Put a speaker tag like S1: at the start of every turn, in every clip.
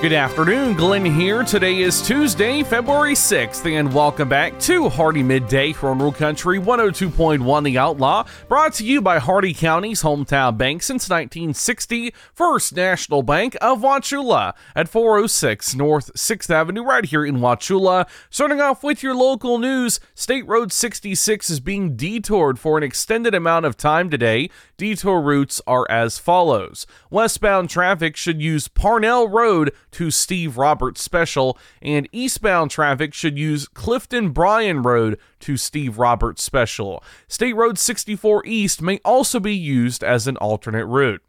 S1: Good afternoon, Glenn here. Today is Tuesday, February 6th, and welcome back to Hardee Midday from Rural Country 102.1 The Outlaw, brought to you by Hardee County's hometown bank since 1960, First National Bank of Wauchula at 406 North 6th Avenue, right here in Wauchula. Starting off with your local news, State Road 66 is being detoured for an extended amount of time today. Detour routes are as follows Westbound traffic should use Parnell Road to Steve Roberts Special, and eastbound traffic should use Clifton Bryan Road to Steve Roberts Special. State Road 64 East may also be used as an alternate route.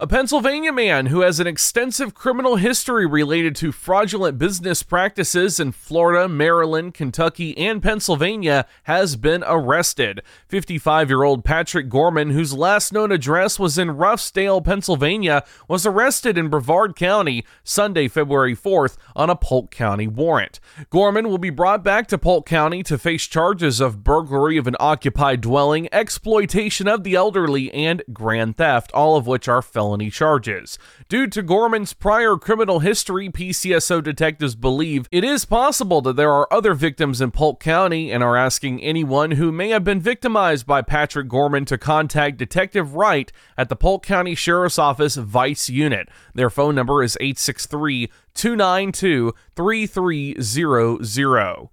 S1: A Pennsylvania man who has an extensive criminal history related to fraudulent business practices in Florida, Maryland, Kentucky, and Pennsylvania has been arrested. 55 year old Patrick Gorman, whose last known address was in Ruffsdale, Pennsylvania, was arrested in Brevard County Sunday, February 4th on a Polk County warrant. Gorman will be brought back to Polk County to face charges of burglary of an occupied dwelling, exploitation of the elderly, and grand theft, all of which are felony charges. Due to Gorman's prior criminal history, PCSO detectives believe it is possible that there are other victims in Polk County and are asking anyone who may have been victimized by Patrick Gorman to contact Detective Wright at the Polk County Sheriff's Office Vice Unit. Their phone number is 863 292 3300.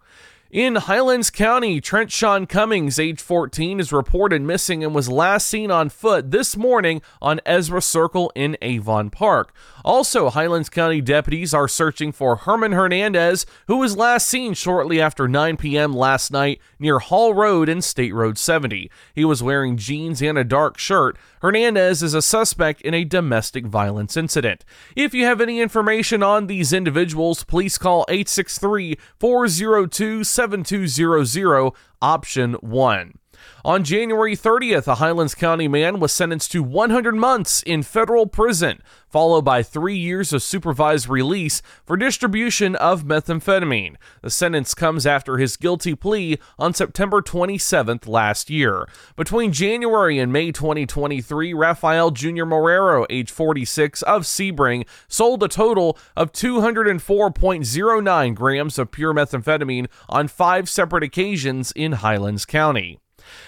S1: In Highlands County, Trent Sean Cummings, age 14, is reported missing and was last seen on foot this morning on Ezra Circle in Avon Park. Also, Highlands County deputies are searching for Herman Hernandez, who was last seen shortly after 9 p.m. last night near Hall Road and State Road 70. He was wearing jeans and a dark shirt. Hernandez is a suspect in a domestic violence incident. If you have any information on these individuals, please call 863 402 7200, option 1. On January 30th, a Highlands County man was sentenced to 100 months in federal prison, followed by three years of supervised release for distribution of methamphetamine. The sentence comes after his guilty plea on September 27th last year. Between January and May 2023, Rafael Jr. Morero, age 46, of Sebring, sold a total of 204.09 grams of pure methamphetamine on five separate occasions in Highlands County.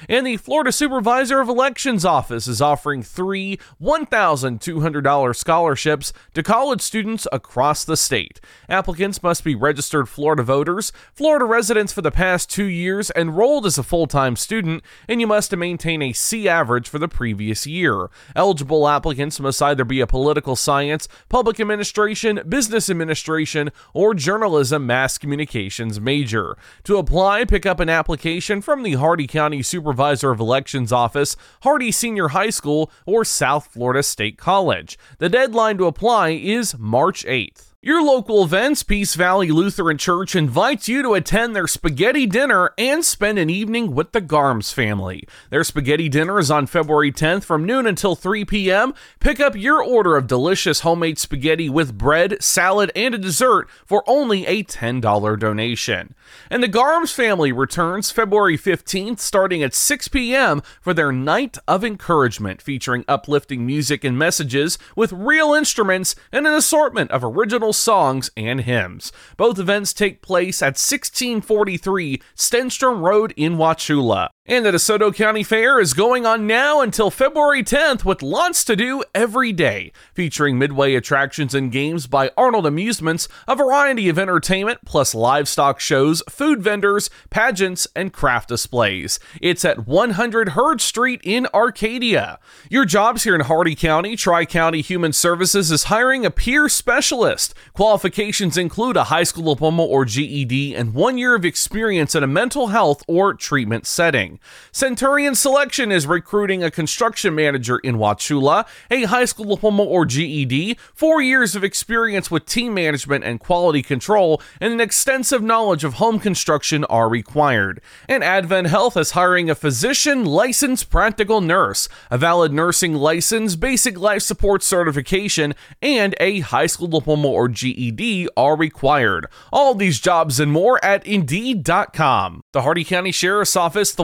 S1: And the Florida Supervisor of Elections Office is offering three $1,200 scholarships to college students across the state. Applicants must be registered Florida voters, Florida residents for the past two years, enrolled as a full time student, and you must maintain a C average for the previous year. Eligible applicants must either be a political science, public administration, business administration, or journalism mass communications major. To apply, pick up an application from the Hardee County Supervisor of Elections Office, Hardee Senior High School, or South Florida State College. The deadline to apply is March 8th. Your local events, Peace Valley Lutheran Church invites you to attend their spaghetti dinner and spend an evening with the Garms family. Their spaghetti dinner is on February 10th from noon until 3 p.m. Pick up your order of delicious homemade spaghetti with bread, salad, and a dessert for only a $10 donation. And the Garms family returns February 15th starting at 6 p.m. for their Night of Encouragement featuring uplifting music and messages with real instruments and an assortment of original songs and hymns. Both events take place at 1643 Stenstrom Road in Wauchula. And the DeSoto County Fair is going on now until February 10th with lots to do every day, featuring midway attractions and games by Arnold Amusements, a variety of entertainment, plus livestock shows, food vendors, pageants, and craft displays. It's at 100 Hurd Street in Arcadia. Your jobs here in Hardee County, Tri County Human Services is hiring a peer specialist. Qualifications include a high school diploma or GED and one year of experience in a mental health or treatment setting. Centurion Selection is recruiting a construction manager in Wauchula, a high school diploma or GED, four years of experience with team management and quality control, and an extensive knowledge of home construction are required. And Advent Health is hiring a physician licensed practical nurse, a valid nursing license, basic life support certification, and a high school diploma or GED are required. All these jobs and more at Indeed.com. The Hardee County Sheriff's Office, the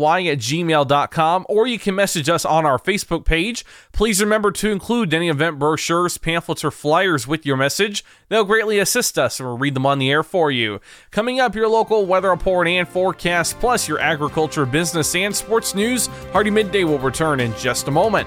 S1: Y at gmail.com, or you can message us on our Facebook page. Please remember to include any event brochures, pamphlets, or flyers with your message. They'll greatly assist us and we'll read them on the air for you. Coming up, your local weather report and forecast, plus your agriculture, business, and sports news. Hardee Midday will return in just a moment.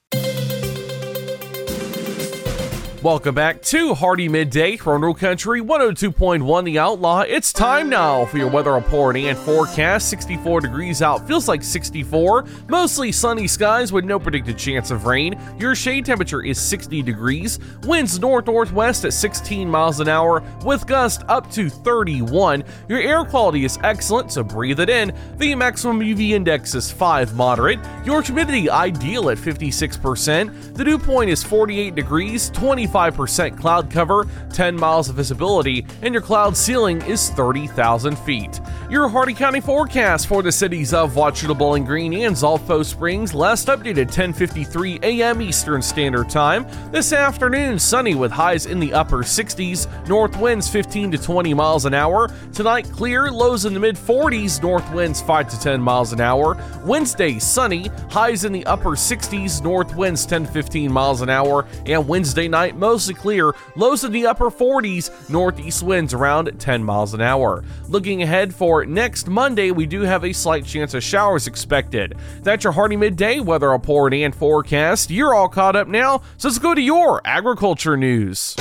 S1: Welcome back to Hardee Midday, Roanoke Country 102.1 The Outlaw. It's time now for your weather report and forecast. 64 degrees out, feels like 64. Mostly sunny skies with no predicted chance of rain. Your shade temperature is 60 degrees. Winds north northwest at 16 miles an hour with gust up to 31. Your air quality is excellent, so breathe it in. The maximum UV index is 5 moderate. Your humidity ideal at 56%. The dew point is 48 degrees, 20 25% cloud cover, 10 miles of visibility, and your cloud ceiling is 30,000 feet. Your Hardee County forecast for the cities of Wauchula, Bowling Green, and Zolfo Springs last updated 10:53 a.m. Eastern Standard Time. This afternoon, sunny with highs in the upper 60s, north winds 15 to 20 miles an hour. Tonight, clear, lows in the mid 40s, north winds 5 to 10 miles an hour. Wednesday, sunny, highs in the upper 60s, north winds 10 to 15 miles an hour, and Wednesday night mostly clear, lows in the upper 40s, northeast winds around 10 miles an hour. Looking ahead for next Monday, we do have a slight chance of showers expected. That's your Hardee Midday weather report and forecast. You're all caught up now, so let's go to your agriculture news.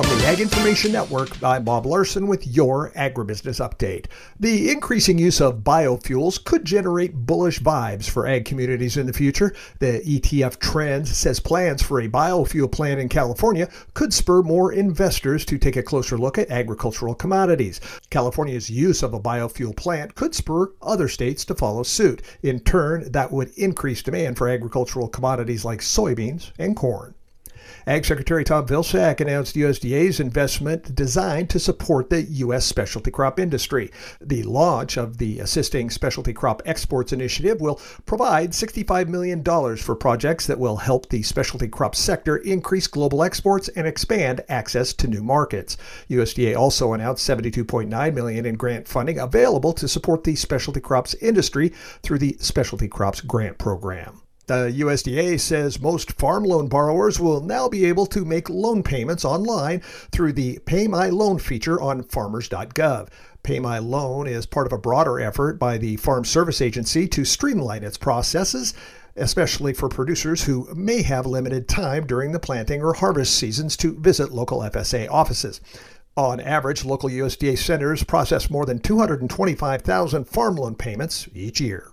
S2: From the Ag Information Network, I'm Bob Larson with your agribusiness update. The increasing use of biofuels could generate bullish vibes for ag communities in the future. The ETF Trends says plans for a biofuel plant in California could spur more investors to take a closer look at agricultural commodities. California's use of a biofuel plant could spur other states to follow suit. In turn, that would increase demand for agricultural commodities like soybeans and corn. Ag Secretary Tom Vilsack announced USDA's investment designed to support the U.S. specialty crop industry. The launch of the Assisting Specialty Crop Exports Initiative will provide $65 million for projects that will help the specialty crop sector increase global exports and expand access to new markets. USDA also announced 72.9 million in grant funding available to support the specialty crops industry through the Specialty Crops Grant Program. The USDA says most farm loan borrowers will now be able to make loan payments online through the Pay My Loan feature on farmers.gov. Pay My Loan is part of a broader effort by the Farm Service Agency to streamline its processes, especially for producers who may have limited time during the planting or harvest seasons to visit local FSA offices. On average, local USDA centers process more than 225,000 farm loan payments each year.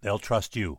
S3: they'll trust you.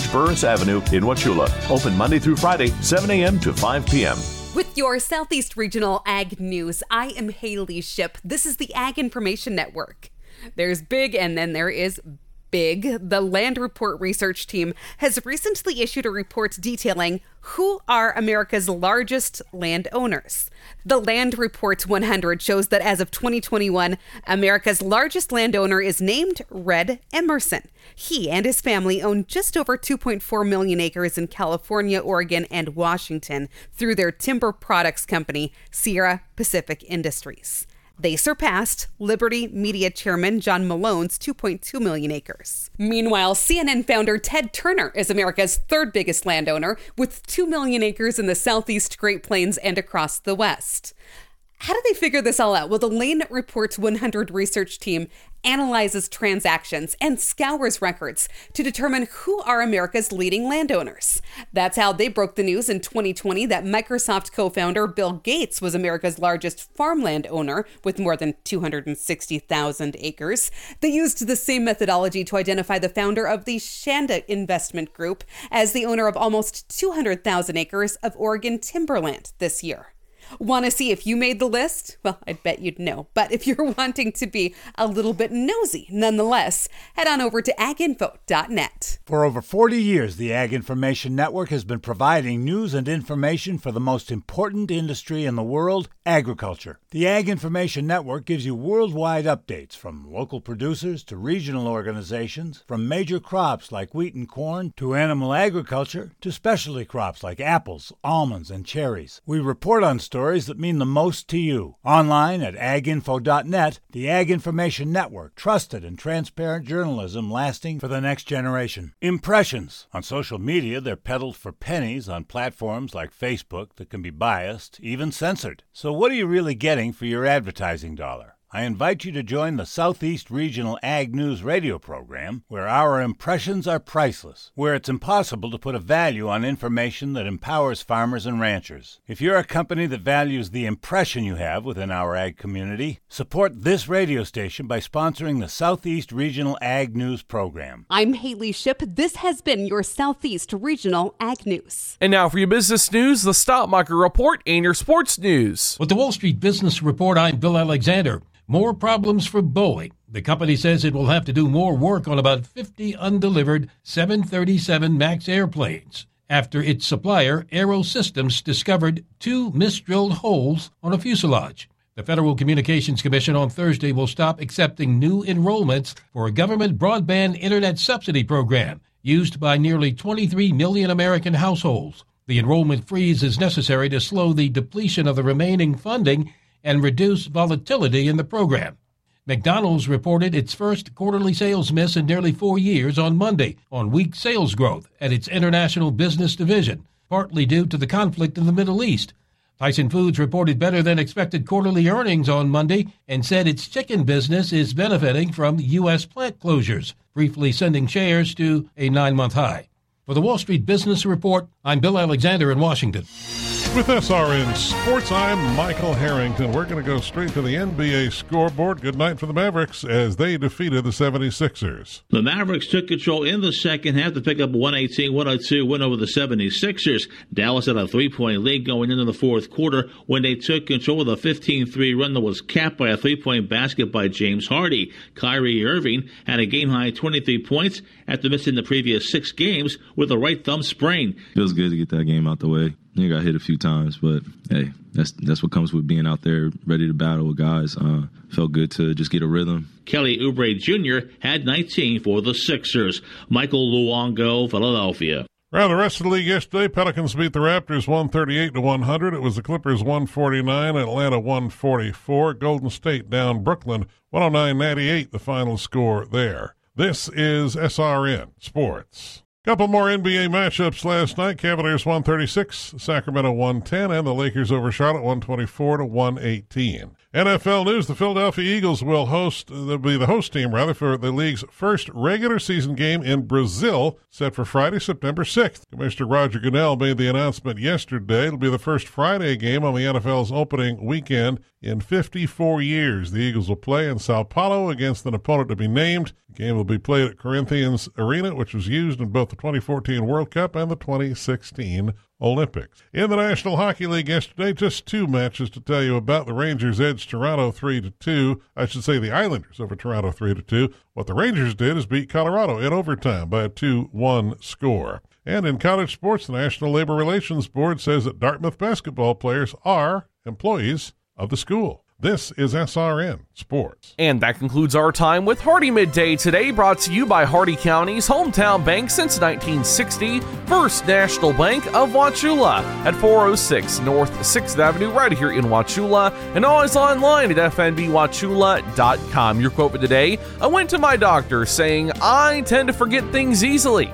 S4: Burris Avenue in Wauchula. Open Monday through Friday, 7 a.m. to 5 p.m.
S5: With your Southeast Regional Ag News, I am Haley Ship. This is the Ag Information Network. There's big and then there is big. The Land Report research team has recently issued a report detailing who are America's largest landowners. The Land Report 100 shows that as of 2021, America's largest landowner is named Red Emerson. He and his family own just over 2.4 million acres in California, Oregon, and Washington through their timber products company, Sierra Pacific Industries. They surpassed Liberty Media chairman John Malone's 2.2 million acres. Meanwhile, CNN founder Ted Turner is America's third biggest landowner with 2 million acres in the southeast Great Plains and across the West. How do they figure this all out? Well, the Land Reports 100 research team analyzes transactions and scours records to determine who are America's leading landowners. That's how they broke the news in 2020 that Microsoft co founder Bill Gates was America's largest farmland owner with more than 260,000 acres. They used the same methodology to identify the founder of the Shanda Investment Group as the owner of almost 200,000 acres of Oregon timberland this year. Want to see if you made the list? Well, I bet you'd know. But if you're wanting to be a little bit nosy nonetheless, head on over to aginfo.net.
S3: For over 40 years, the Ag Information Network has been providing news and information for the most important industry in the world agriculture. The Ag Information Network gives you worldwide updates from local producers to regional organizations, from major crops like wheat and corn to animal agriculture to specialty crops like apples, almonds, and cherries. We report on stories that mean the most to you. Online at aginfo.net, the Ag Information Network, trusted and transparent journalism lasting for the next generation. Impressions. On social media, they're peddled for pennies on platforms like Facebook that can be biased, even censored. So, what are you really getting for your advertising dollar? I invite you to join the Southeast Regional Ag News radio program, where our impressions are priceless, where it's impossible to put a value on information that empowers farmers and ranchers. If you're a company that values the impression you have within our ag community, support this radio station by sponsoring the Southeast Regional Ag News program.
S5: I'm Haley Ship. This has been your Southeast Regional Ag News.
S1: And now for your business news, the stock market report and your sports news.
S6: With the Wall Street Business Report, I'm Bill Alexander. More problems for Boeing. The company says it will have to do more work on about 50 undelivered 737 MAX airplanes after its supplier, Aero Systems, discovered two misdrilled holes on a fuselage. The Federal Communications Commission on Thursday will stop accepting new enrollments for a government broadband internet subsidy program used by nearly 23 million American households. The enrollment freeze is necessary to slow the depletion of the remaining funding and reduce volatility in the program. McDonald's reported its first quarterly sales miss in nearly four years on Monday on weak sales growth at its international business division, partly due to the conflict in the Middle East. Tyson Foods reported better than expected quarterly earnings on Monday and said its chicken business is benefiting from U.S. plant closures, briefly sending shares to a nine month high. For the Wall Street Business Report, I'm Bill Alexander in Washington.
S7: With SRN Sports, I'm Michael Harrington. We're going to go straight to the NBA scoreboard. Good night for the Mavericks as they defeated the 76ers.
S8: The Mavericks took control in the second half to pick up a 118 102 win over the 76ers. Dallas had a three point lead going into the fourth quarter when they took control of the 15 3 run that was capped by a three point basket by Jaden Hardy. Kyrie Irving had a game high 23 points after missing the previous six games with a right thumb sprain.
S9: Feels good to get that game out the way. You got hit a few times, but hey, that's that's what comes with being out there ready to battle with guys. Uh, felt good to just get a rhythm.
S8: Kelly Oubre Jr. had 19 for the Sixers. Michael Luongo, Philadelphia.
S7: Around the rest of the league yesterday, Pelicans beat the Raptors 138 to 100. It was the Clippers 149, Atlanta 144. Golden State down Brooklyn 109-98 the final score there. This is SRN Sports. Couple more NBA matchups last night. Cavaliers 136, Sacramento 110, and the Lakers over Charlotte 124 to 118. NFL news: The Philadelphia Eagles will host, they'll be the host team rather for the league's first regular season game in Brazil, set for Friday, September 6th. Commissioner Roger Goodell made the announcement yesterday. It'll be the first Friday game on the NFL's opening weekend in 54 years. The Eagles will play in Sao Paulo against an opponent to be named. The game will be played at Corinthians Arena, which was used in both the 2014 World Cup and the 2016 Olympics. In the National Hockey League yesterday, just two matches to tell you about. The Rangers edged Toronto 3 to 2. I should say the Islanders over Toronto 3 to 2. What the Rangers did is beat Colorado in overtime by a 2-1 score. And in college sports, the National Labor Relations Board says that Dartmouth basketball players are employees of the school. This is SRN Sports.
S1: And that concludes our time with Hardee Midday today, brought to you by Hardee County's hometown bank since 1960, First National Bank of Wauchula at 406 North 6th Avenue, right here in Wauchula, and always online at fnbwauchula.com. Your quote for today I went to my doctor saying, I tend to forget things easily